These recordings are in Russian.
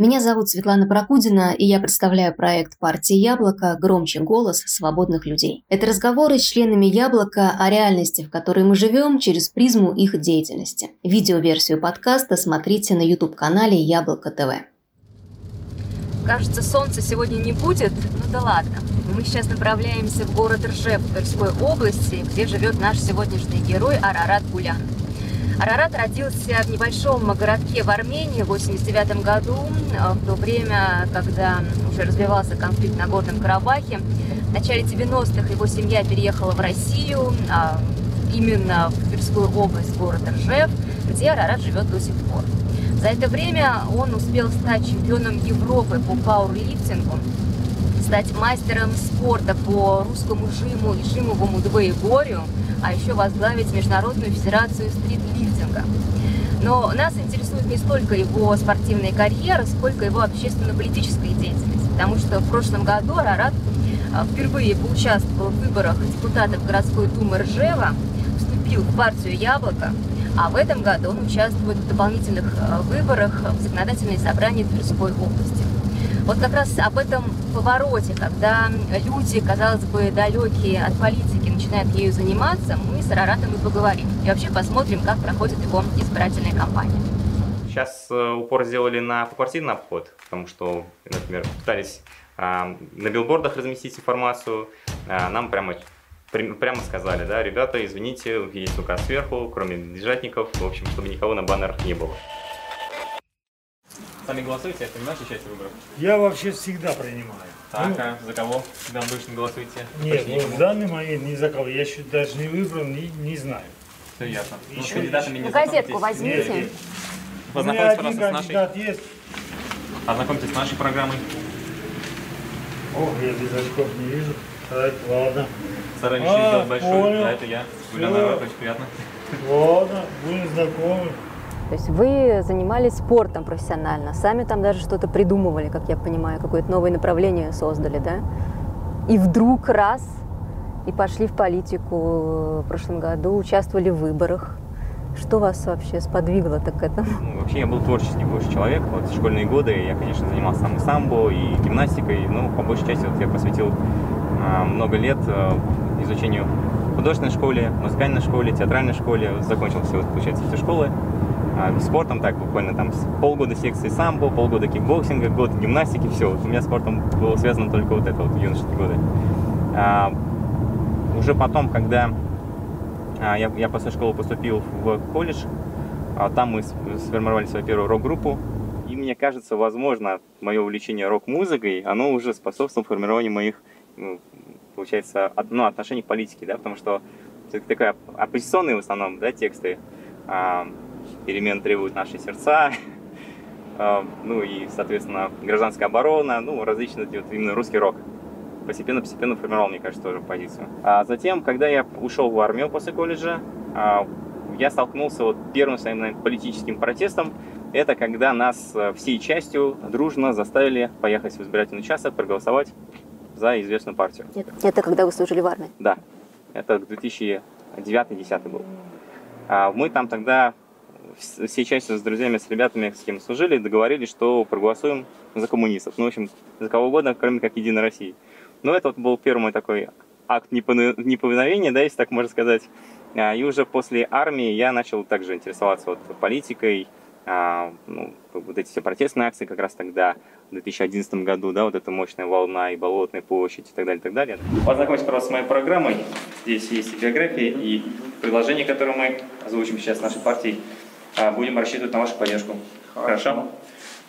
Меня зовут Светлана Прокудина, и я представляю проект партии «Яблоко. Громче голос свободных людей». Это разговоры с членами «Яблока» о реальности, в которой мы живем, через призму их деятельности. Видеоверсию подкаста смотрите на YouTube-канале «Яблоко ТВ». Кажется, солнца сегодня не будет, ну да ладно. Мы сейчас направляемся в город Ржев Тверской области, где живет наш сегодняшний герой Арарат Гулян. Арарат родился в небольшом городке в Армении в 89 году, э, в то время, когда уже развивался конфликт на Горном Карабахе. В начале 90-х его семья переехала в Россию, а именно в Тверскую область, город Ржев, где Арарат живет до сих пор. За это время он успел стать чемпионом Европы по пауэрлифтингу, стать мастером спорта по русскому жиму и жимовому двоегорью, а еще возглавить Международную федерацию стритлифтинга. Но нас интересует не столько его спортивная карьера, сколько его общественно-политическая деятельность. Потому что в прошлом году Арарат а, впервые поучаствовал в выборах депутатов городской думы Ржева, вступил в партию «Яблоко», а в этом году он участвует в дополнительных а, выборах в законодательное собрание Тверской области. Вот как раз об этом повороте, когда люди, казалось бы, далекие от политики, начинают ею заниматься, мы с Араратом и поговорим. И вообще посмотрим, как проходит его избирательная кампания. Сейчас э, упор сделали на поквартирный обход, потому что, например, пытались а, на билбордах разместить информацию, а, нам прямо прямо сказали, да, ребята, извините, есть указ сверху, кроме медвежатников, в общем, чтобы никого на баннерах не было. Сами голосуете, принимаете участие в выборах? Я вообще всегда принимаю. Так, ну, а за кого всегда обычно голосуете? Нет, ну, в данный момент ни за кого. Я еще даже не выбрал, не, не знаю. Все ясно. Ну, еще, кандидатами не ну, газетку возьмите. Нет, Познакомьтесь, пожалуйста, с нашей... есть. Ознакомьтесь с нашей программой. Ох, я без очков не вижу. Так, ладно. Стараемся а, сделать большой. Понял. Да, это я. Гулян Народ, очень приятно. Ладно, будем знакомы. То есть вы занимались спортом профессионально, сами там даже что-то придумывали, как я понимаю, какое-то новое направление создали, да? И вдруг раз и пошли в политику в прошлом году, участвовали в выборах. Что вас вообще сподвигло так к этому? Ну, вообще я был творческий больше человек. Вот в школьные годы я, конечно, занимался там и самбо, и гимнастикой, но по большей части вот я посвятил э, много лет э, изучению художественной школе, музыкальной школе, театральной школе. Закончил все, получается, все школы. А, спортом так буквально там полгода секции самбо, полгода кикбоксинга, год гимнастики, все. Вот у меня спортом было связано только вот это вот юношеские годы. А, уже потом, когда а, я, я после школы поступил в колледж, а, там мы сформировали свою первую рок-группу, и мне кажется, возможно, мое увлечение рок-музыкой, оно уже способствовало формированию моих, ну, получается, от, ну, отношений к политике, да, потому что такая оппозиционные в основном, да, тексты, а, перемен требуют наши сердца, а, ну и, соответственно, гражданская оборона, ну, различные вот именно русский рок. Постепенно-постепенно формировал, мне кажется, тоже позицию. А затем, когда я ушел в армию после колледжа, а, я столкнулся вот первым своим наверное, политическим протестом. Это когда нас э, всей частью дружно заставили поехать в избирательный участок, проголосовать за известную партию. Это, это когда вы служили в армии? Да. Это 2009-2010 был. А, мы там тогда всей частью с друзьями, с ребятами, с кем служили, договорились, что проголосуем за коммунистов. Ну, в общем, за кого угодно, кроме как Единой России. Но это вот был первый мой такой акт неповиновения, да, если так можно сказать. А, и уже после армии я начал также интересоваться вот политикой, а, ну, вот эти все протестные акции как раз тогда, в 2011 году, да, вот эта мощная волна и Болотная площадь и так далее, и так далее. Познакомьтесь, пожалуйста, с моей программой. Здесь есть и биография, и предложения, которые мы озвучим сейчас нашей партией. А, будем рассчитывать на вашу поддержку. Хорошо. Хорошо?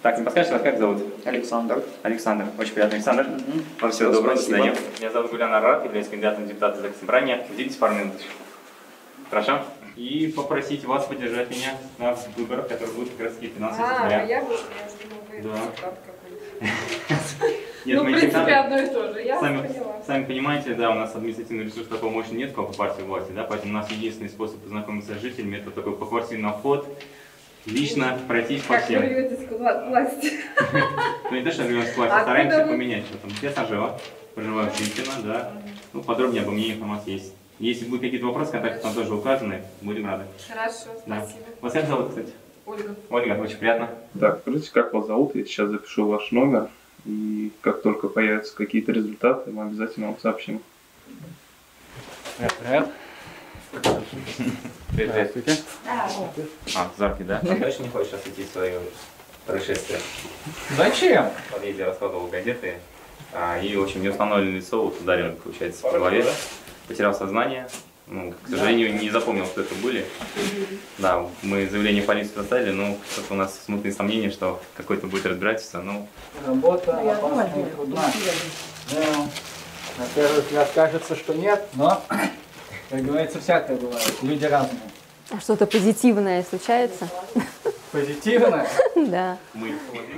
Так, не подскажете, вас как зовут? Александр. Александр. Очень приятно, Александр. Угу. Вам всего доброго, до свидания. Меня зовут Гулян Арат, являюсь кандидатом в депутата Заксобрания. Уделитесь пару минут. Хорошо? И попросить вас поддержать меня на выборах, которые будут как раз 15 сентября. А, я буду, я думаю, да. Нет, ну, в принципе, одно и то же. Я сами, сами понимаете, да, у нас административный ресурс такого мощный нет, как у партии власти, да, поэтому у нас единственный способ познакомиться с жителями это такой поквартирный вход, лично пройтись по всем. Как вы рветесь к власти? Ну не то, что рвемся к власти, а стараемся поменять что там. Я сам жива, проживаю в Чистино, да. Ну, подробнее обо мне информация есть. Если будут какие-то вопросы, контакты там тоже указаны, будем рады. Хорошо, спасибо. Вас как зовут, кстати? Ольга. Ольга, очень приятно. Так, скажите, как вас зовут? Я сейчас запишу ваш номер. И как только появятся какие-то результаты, мы обязательно вам сообщим. Привет, привет. Привет, привет. Здравствуйте. А, Зарки, да? Ты точно не хочешь осветить свое происшествие? Зачем? Вот я тебе рассказывал газеты, а, и, в общем, неустановленное лицо вот ударили, получается, по голове, потерял сознание. Ну, к сожалению, не запомнил, кто это были. Да, мы заявление в полицию составили, но у нас смутные сомнения, что какое-то будет разбирательство, ну, Работа опасна и трудна. Ну, на первый взгляд кажется, что нет, но, как говорится, всякое бывает. Люди разные. А что-то позитивное случается? Позитивно. Да. мы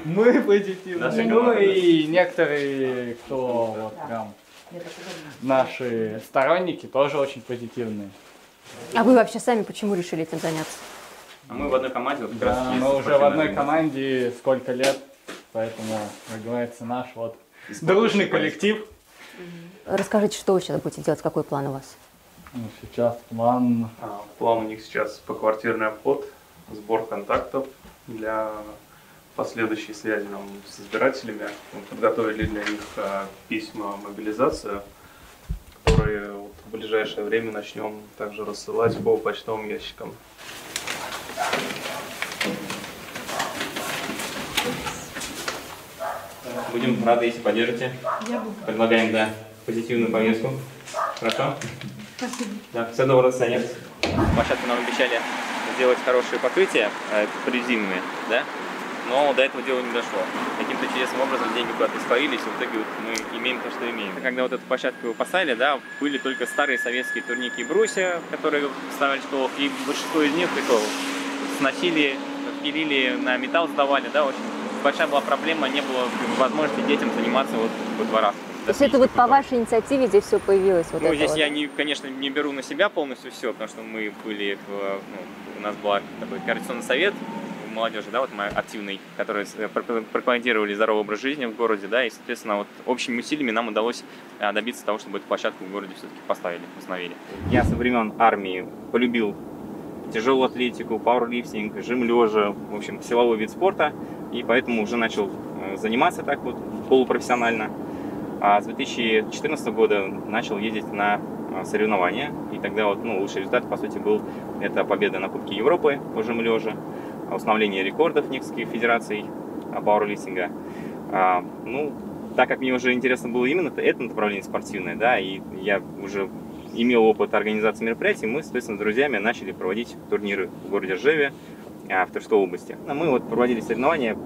Мы позитивные. Ну и некоторые, кто вот прям наши сторонники, тоже очень позитивные. А вы вообще сами почему решили этим заняться? А мы в одной команде, вот Да, мы уже в одной команде сколько лет, поэтому, как говорится, наш вот дружный коллектив. Расскажите, что вы сейчас будете делать, какой план у вас? Ну, сейчас план А, План у них сейчас поквартирный обход, сбор контактов для последующей связи нам с избирателями. Мы подготовили для них а, письма мобилизации, которые вот в ближайшее время начнем также рассылать по почтовым ящикам. Будем рады, если поддержите. Предлагаем, да, позитивную повестку. Хорошо? Спасибо. Да, всего доброго, до свидания. Площадку нам обещали сделать хорошее покрытие, э, прорезиненное, да? Но до этого дела не дошло. Каким-то чудесным образом деньги куда-то испарились, и в итоге вот мы имеем то, что имеем. Когда вот эту площадку поставили, да, были только старые советские турники и брусья, которые ставили в школах, и большинство из них это сносили, пилили, на металл сдавали, да, очень большая была проблема, не было возможности детям заниматься вот во дворах. То есть это вот по вашей инициативе здесь все появилось? Вот Ну, здесь вот? я, не, конечно, не беру на себя полностью все, потому что мы были, ну, у нас был такой координационный совет молодежи, да, вот мы активный, который с- пр- пропагандировали здоровый образ жизни в городе, да, и, соответственно, вот общими усилиями нам удалось а, добиться того, чтобы эту площадку в городе все-таки поставили, установили. Я со времен армии полюбил тяжелую атлетику, пауэрлифтинг, жим лежа, в общем, силовой вид спорта, и поэтому уже начал э, заниматься так вот полупрофессионально. А с 2014 года начал ездить на соревнования, и тогда вот, ну, лучший результат, по сути, был это победа на Кубке Европы по жим лежа, установление рекордов нескольких федераций а, пауэрлифтинга. А, ну, так как мне уже интересно было именно это, направление спортивное, да, и я уже имел опыт организации мероприятий, мы, соответственно, с друзьями начали проводить турниры в городе Ржеве, а, в Тверской области. А Мы вот проводили соревнования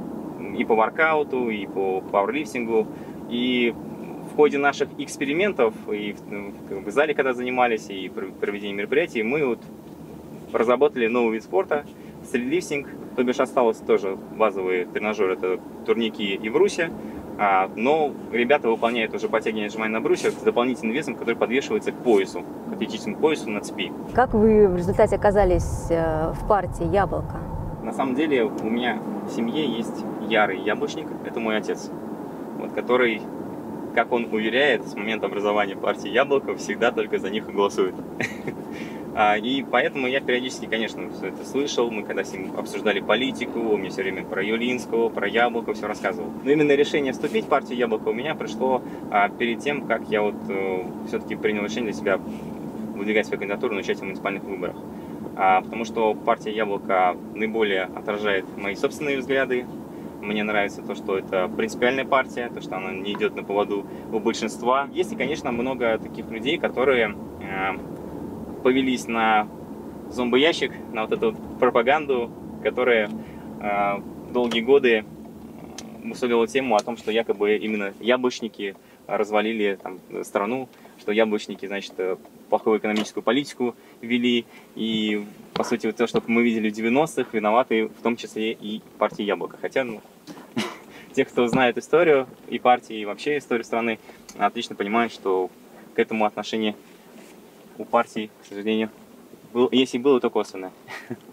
и по воркауту, и по пауэрлифтингу, и в ходе наших экспериментов и в, ну, в зале, когда занимались, и при проведении мероприятий, мы вот разработали новый вид спорта, стрит-лифтинг, то бишь осталось тоже базовые тренажеры, это турники и брусья, а, но ребята выполняют уже подтягивание отжимания на брусьях с дополнительным весом, который подвешивается к поясу, к атлетическому поясу на цепи. Как вы в результате оказались э, в партии «Яблоко»? На самом деле у меня в семье есть ярый яблочник, это мой отец, вот, который, как он уверяет, с момента образования партии Яблоко всегда только за них и голосует. А, И поэтому я периодически, конечно, все это слышал. Мы когда с ним обсуждали политику, он мне все время про Юлинского, про Яблоко все рассказывал. Но именно решение вступить в партию Яблоко у меня пришло а, перед тем, как я вот все-таки принял решение для себя выдвигать свою кандидатуру на участие в муниципальных выборах. А, потому что партия Яблоко наиболее отражает мои собственные взгляды. Мне нравится то, что это принципиальная партия, то, что она не идет на поводу у большинства. Есть конечно, много таких людей, которые э, повелись на зомбоящик, на вот эту вот пропаганду, которая э, долгие годы мусолила тему о том, что якобы именно яблочники развалили там, страну, что яблочники, значит, э, плохую экономическую политику вели, и, по сути, вот то, что мы видели в 90-х, виноваты в том числе и партия Яблоко. Хотя, ну, те, кто знает историю и партии, и вообще историю страны, отлично понимают, что к этому отношение у партии, к сожалению, был, если было, то косвенное.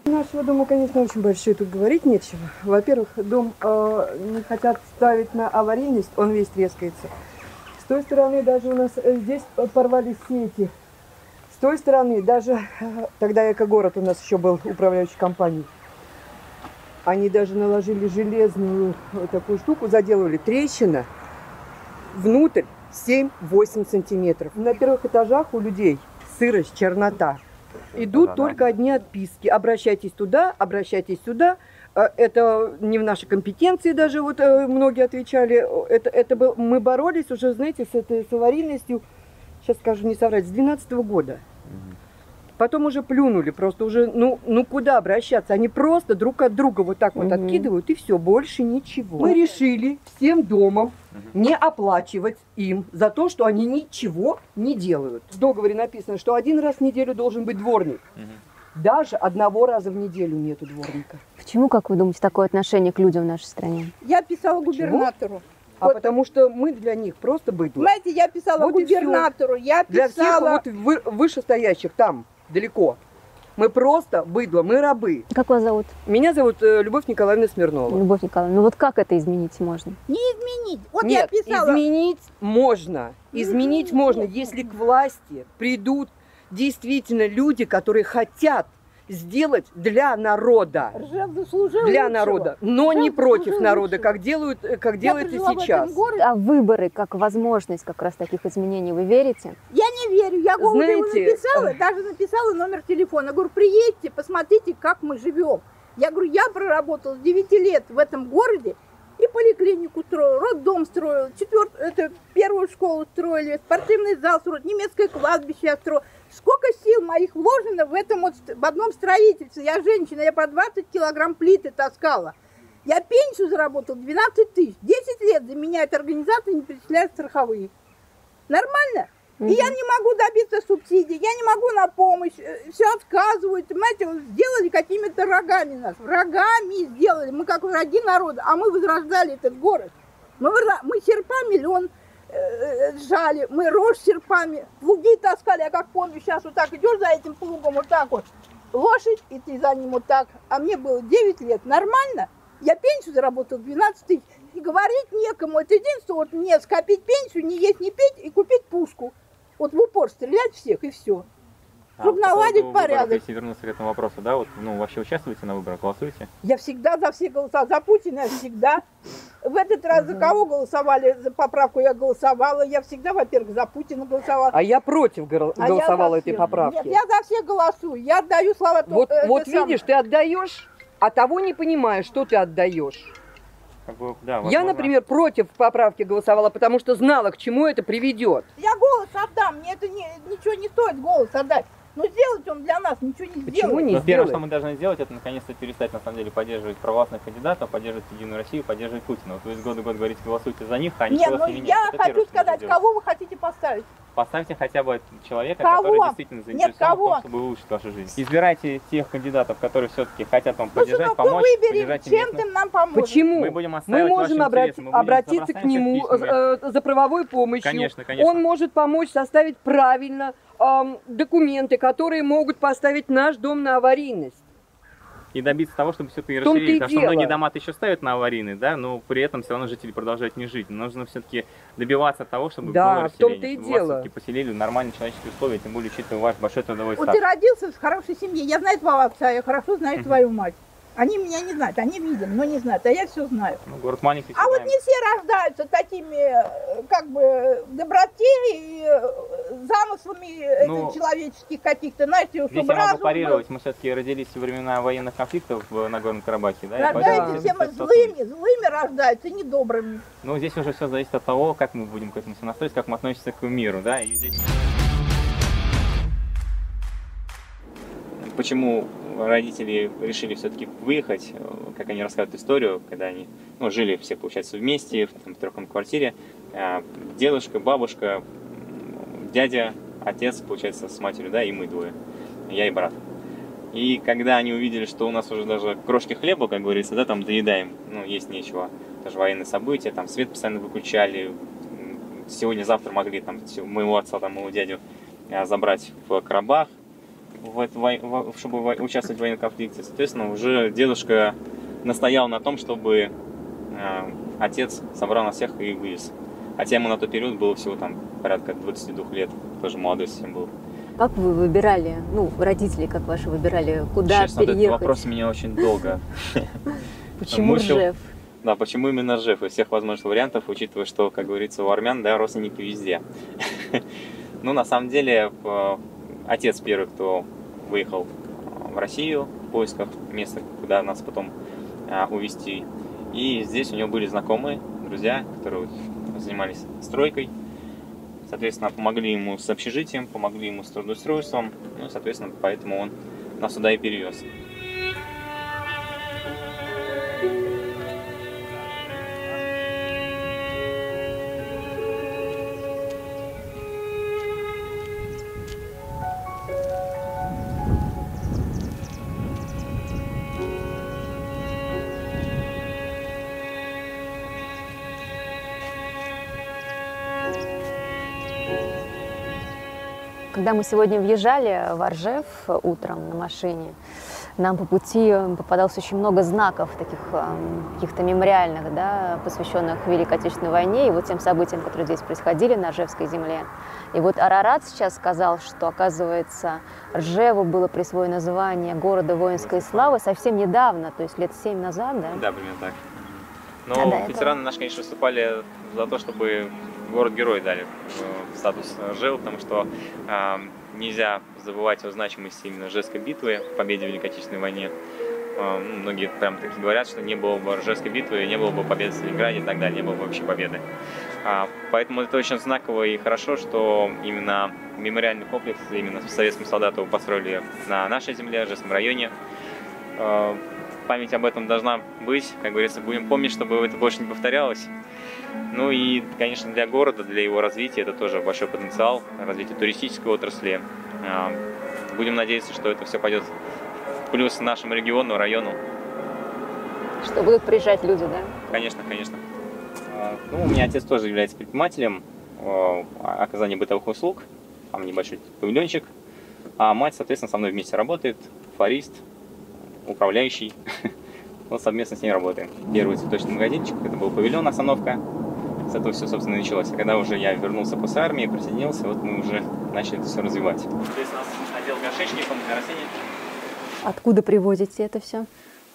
Нашего дома, конечно, очень большой, тут говорить нечего. Во-первых, дом э, не хотят ставить на аварийность, он весь трескается. С той стороны даже у нас э, здесь порвались сети. С той стороны даже, э, тогда Эко-город у нас еще был управляющей компанией. Они даже наложили железную э, такую штуку, заделали трещина внутрь 7-8 сантиметров. На первых этажах у людей сырость, чернота. Идут Да-да. только одни отписки. Обращайтесь туда, обращайтесь сюда. Э, Это не в нашей компетенции даже, вот э, многие отвечали. Это, это был, мы боролись уже, знаете, с этой с аварийностью, сейчас скажу не соврать, с 12 года. Потом уже плюнули, просто уже, ну, ну куда обращаться? Они просто друг от друга вот так вот откидывают, и все, больше ничего. Мы решили всем домом не оплачивать им за то, что они ничего не делают. В договоре написано, что один раз в неделю должен быть дворник. Даже одного раза в неделю нету дворника. Почему, как вы думаете, такое отношение к людям в нашей стране? Я писала губернатору. А Вот. потому что мы для них просто быдло. Понимаете, я писала Вот губернатору, я Для всех писала... вот вы- вышестоящих там, далеко. Мы просто быдло, мы рабы. Как вас зовут? Меня зовут э, Любовь Николаевна Смирнова. Любовь Николаевна. Ну вот как это изменить можно? Не изменить. Вот Нет, я писала. изменить можно. Изменить можно, если к власти придут действительно люди, которые хотят сделать для народа. Для народа, но не против народа, как делают, э, как прожила в сейчас. А выборы как возможность как раз таких изменений вы верите? Я не верю. Я Голубеву Знаете, написала, э, даже написала номер телефона. Говорю, приедьте, посмотрите, как мы живем. Я говорю, я проработала с 9 лет в этом городе и поликлинику строила, роддом строила, четвер... это первую школу строили, спортивный зал строили, немецкое кладбище я строила. Сколько сил моих вложено в этом вот, в одном строительстве. Я женщина, я по 20 килограмм плиты таскала. Я пенсию заработала 12 тысяч. 10 лет за меня эта организация не перечисляет страховые. Нормально? И я не могу добиться субсидий, я не могу на помощь, все отказывают, понимаете, сделали какими-то рогами нас, врагами сделали, мы как враги народа, а мы возрождали этот город. Мы, мы серпа миллион э, э, сжали, мы рожь серпами, плуги таскали, я как помню, сейчас вот так идешь за этим плугом, вот так вот, лошадь, и ты за ним вот так, а мне было 9 лет, нормально? Я пенсию заработал 12 тысяч, и говорить некому, это единственное, вот мне скопить пенсию, не есть, не пить и купить пушку. Вот в упор стрелять всех и все. Чтоб А по наладить выборов, порядок. Если вернуться к этому вопросу, да, вот, ну, вообще участвуете на выборах, голосуете? Я всегда за всех голосовала, за Путина всегда. В этот раз за кого голосовали, за поправку я голосовала. Я всегда, во-первых, за Путина голосовала. А я против гол- А голосовала этой поправки. Нет, я за всех голосую. Я отдаю слова то- Вот, самое. видишь, ты отдаешь, а того не понимаешь, что ты отдаешь. Как бы, да, Я, например, против поправки голосовала, потому что знала, к чему это приведет. Я голос отдам, мне это не- ничего не стоит голос отдать. Но сделать он для нас ничего не Почему сделает. не Но первое, что мы должны сделать, это наконец-то перестать на самом деле поддерживать провластных кандидатов, поддерживать Единую Россию, поддерживать Путина. Вот вы из года в год говорите, голосуйте за них, а Нет, ничего ну с ними нет. я хочу сказать, кого вы хотите поставить? Поставьте хотя бы человека, Кого? который действительно Нет, заинтересован в кого? том, чтобы улучшить вашу жизнь. Избирайте тех кандидатов, которые все-таки хотят вам Ну, поддержать, мы помочь, выберем, поддержать чем местных. ты нам поможешь. Почему? Мы будем Мы можем обрати- мы будем обратиться к нему э, за правовой помощью. Конечно, конечно. Он может помочь составить правильно ам, документы, которые могут поставить наш дом на аварийность. И добиться того, чтобы все-таки расширили. и Потому что дело. многие дома еще ставят на аварийный, да, но при этом все равно жители продолжают не жить. Нужно все-таки добиваться того, чтобы Да, было в том-то расселение, и чтобы дело. все-таки поселили в нормальные человеческие условия, тем более учитывая ваш большой трудовой Вот стаж. ты родился в хорошей семье. Я знаю твоего отца, я хорошо знаю твою мать. Они меня не знают, они видят, но не знают, а я все знаю. Ну, город маленький, А вот не все рождаются такими, э, как бы, доброте и э, замыслами э, Ну, человеческих каких-то, знаете, чтобы я могу парировать, мы все-таки родились во времена военных конфликтов в Нагорном Карабахе, да, Рождаются все мы злыми, злыми рождаются, недобрыми. Ну, здесь уже все зависит от того, как мы будем к этому все настроиться, как мы относимся к миру, да, и здесь... Почему родители решили все-таки выехать, э, как они рассказывают историю, когда они ну, жили все, получается, вместе в там, трехкомнатной квартире, э, дедушка, бабушка, дядя, отец, получается, с матерью, да, и мы двое, я и брат. И когда они увидели, что у нас уже даже крошки хлеба, как говорится, да, там доедаем, ну, есть нечего, даже военные события, там свет постоянно выключали, сегодня-завтра могли там моего отца, там, моего дядю а, забрать в Карабах, в во- чтобы во- участвовать в военном конфликте. Соответственно, уже дедушка настоял на том, чтобы а, отец собрал нас всех и вывез. Хотя ему на тот период было всего там порядка 22 лет, тоже молодой совсем был. Как вы выбирали, ну, родители, как ваши выбирали, куда Честно, этот переехать? вопрос меня очень долго Почему. Ржев? Да, почему именно Ржев из всех возможных вариантов, учитывая, что, как говорится, у армян, да, родственники везде. Ну, на самом деле, э, отец первый, кто выехал в Россию в поисках места, куда нас потом а, увезти. И здесь у него были знакомые, друзья, которые занимались стройкой. Соответственно, помогли ему с общежитием, помогли ему с трудоустройством. Ну, соответственно, поэтому он нас сюда и перевез. Когда мы сегодня въезжали в Ржев утром на машине, нам по пути попадалось очень много знаков, таких эм, каких-то мемориальных, да, посвященных Великой Отечественной войне и вот тем событиям, которые здесь происходили на Ржевской земле. И вот Арарат сейчас сказал, что, оказывается, Ржеву было присвоено звание города воинской славы совсем недавно, то есть лет семь назад, да? Да, примерно так. А Но этого? ветераны наши, конечно, выступали за то, чтобы город-герой дали в статус Ржева, потому что э, нельзя забывать о значимости именно Ржевской битвы, победе в Великой Отечественной войне. Э, ну, многие прям таки говорят, что не было бы Ржевской битвы, не было бы победы в Сталинграде и так далее, не было бы вообще победы. А, поэтому это очень знаково и хорошо, что именно мемориальный комплекс именно советскому солдату построили на нашей земле, в Ржевском районе. Э, память об этом должна быть, как говорится, будем помнить, чтобы это больше не повторялось. Ну и, конечно, для города, для его развития это тоже большой потенциал, развитие туристической отрасли. А, Будем надеяться, что это все пойдет в плюс нашему региону, району. Что будут приезжать люди, да? Конечно, конечно. А, Ну, у меня отец тоже является предпринимателем э, оказания бытовых услуг. Там небольшой павильончик. А мать, соответственно, со мной вместе работает, флорист, управляющий. Вот совместно с ней работаем. Первый цветочный магазинчик, это был павильон, остановка. С этого все, собственно, началось. А когда уже я вернулся после армии, присоединился, вот мы уже начали это все развивать. Здесь у нас отдел горшечников для растений. Откуда привозите это все?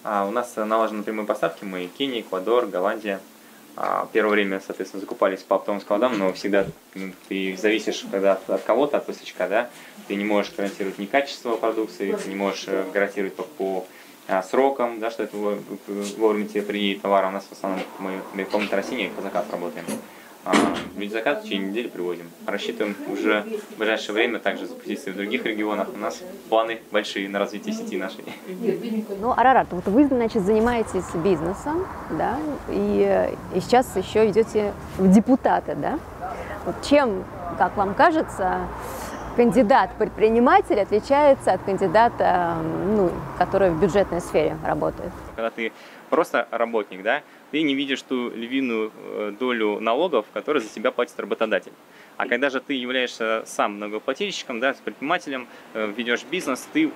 А, у нас налажены прямые поставки. Мы Кения, Эквадор, Голландия. А, первое время, соответственно, закупались по оптовым складам, но всегда ну, ты зависишь когда от, от кого-то, от поставщика, да. Ты не можешь гарантировать ни качество продукции, ты не можешь э, гарантировать по, по а, срокам, да, что это во- вовремя тебе приедет товар. А у нас в основном мы в комнате растений по заказу работаем. А, Ведь заказ в течение недели привозим. Рассчитываем уже в ближайшее время также запуститься в других регионах. У нас планы большие на развитие сети нашей. Ну, Арарат, вот вы, значит, занимаетесь бизнесом, да, и, э, и сейчас еще идете в депутаты, да? Вот чем, как вам кажется, кандидат-предприниматель отличается от кандидата, м, ну, который в бюджетной сфере работает? Когда ты просто работник, да, ты не видишь ту львиную э, долю налогов, которые за тебя платит работодатель. А когда же ты являешься сам налогоплательщиком, да, предпринимателем, э, ведешь бизнес, ты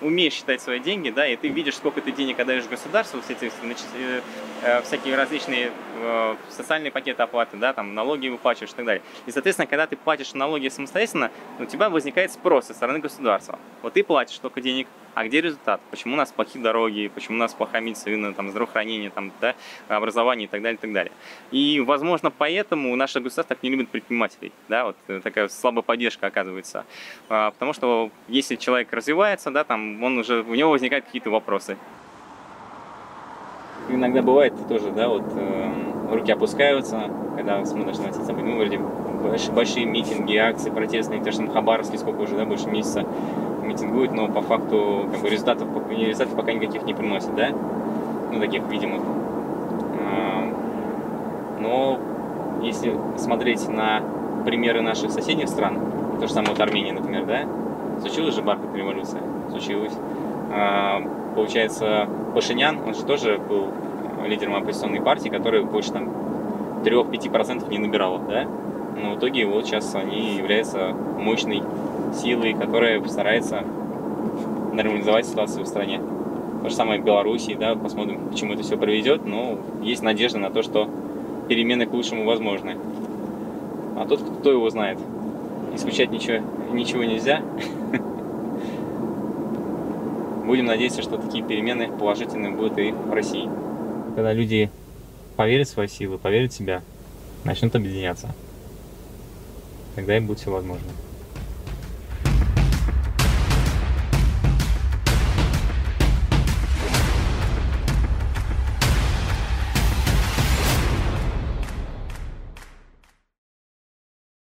умеешь считать свои деньги, да, и ты видишь, сколько ты денег отдаешь государству, соответственно, начи- э, э, всякие различные социальные пакеты оплаты, да, там налоги выплачиваешь и так далее. И, соответственно, когда ты платишь налоги самостоятельно, у тебя возникает спрос со стороны государства. Вот ты платишь столько денег, а где результат? Почему у нас плохие дороги, почему у нас плохая медицина, там, здравоохранение, там, да, образование и так далее, и так далее. И, возможно, поэтому наше государство так не любит предпринимателей, да, вот э, такая слабая поддержка оказывается. А, Потому что если человек развивается, да, там, он уже, у него возникают какие-то вопросы. Иногда бывает тоже, да, вот э, руки опускаются, когда смотришь на эти события. Ну, вроде больш- большие митинги, акции протестные, те же там Хабаровске сколько уже, да, больше месяца митингуют, но по факту как бы результатов, результатов пока никаких не приносит, да, ну, таких видимых. А, Но если смотреть на примеры наших соседних стран, то же самое вот Армения, например, да, случилась же бархатная революция, случилась. А, Получается, Пашинян, он же тоже был лидером оппозиционной партии, которая больше там 3-5% не набирала, да? Но в итоге вот сейчас они являются мощной силой, которая старается нормализовать ситуацию в стране. То же самое в Белоруссии, да, посмотрим, к чему это все приведет, но есть надежда на то, что перемены к лучшему возможны. А тот, кто его знает, исключать ничего ничего нельзя. Будем надеяться, что такие перемены положительные будут и в России. Когда люди поверят в свои силы, поверят в себя, начнут объединяться. Тогда и будет все возможно.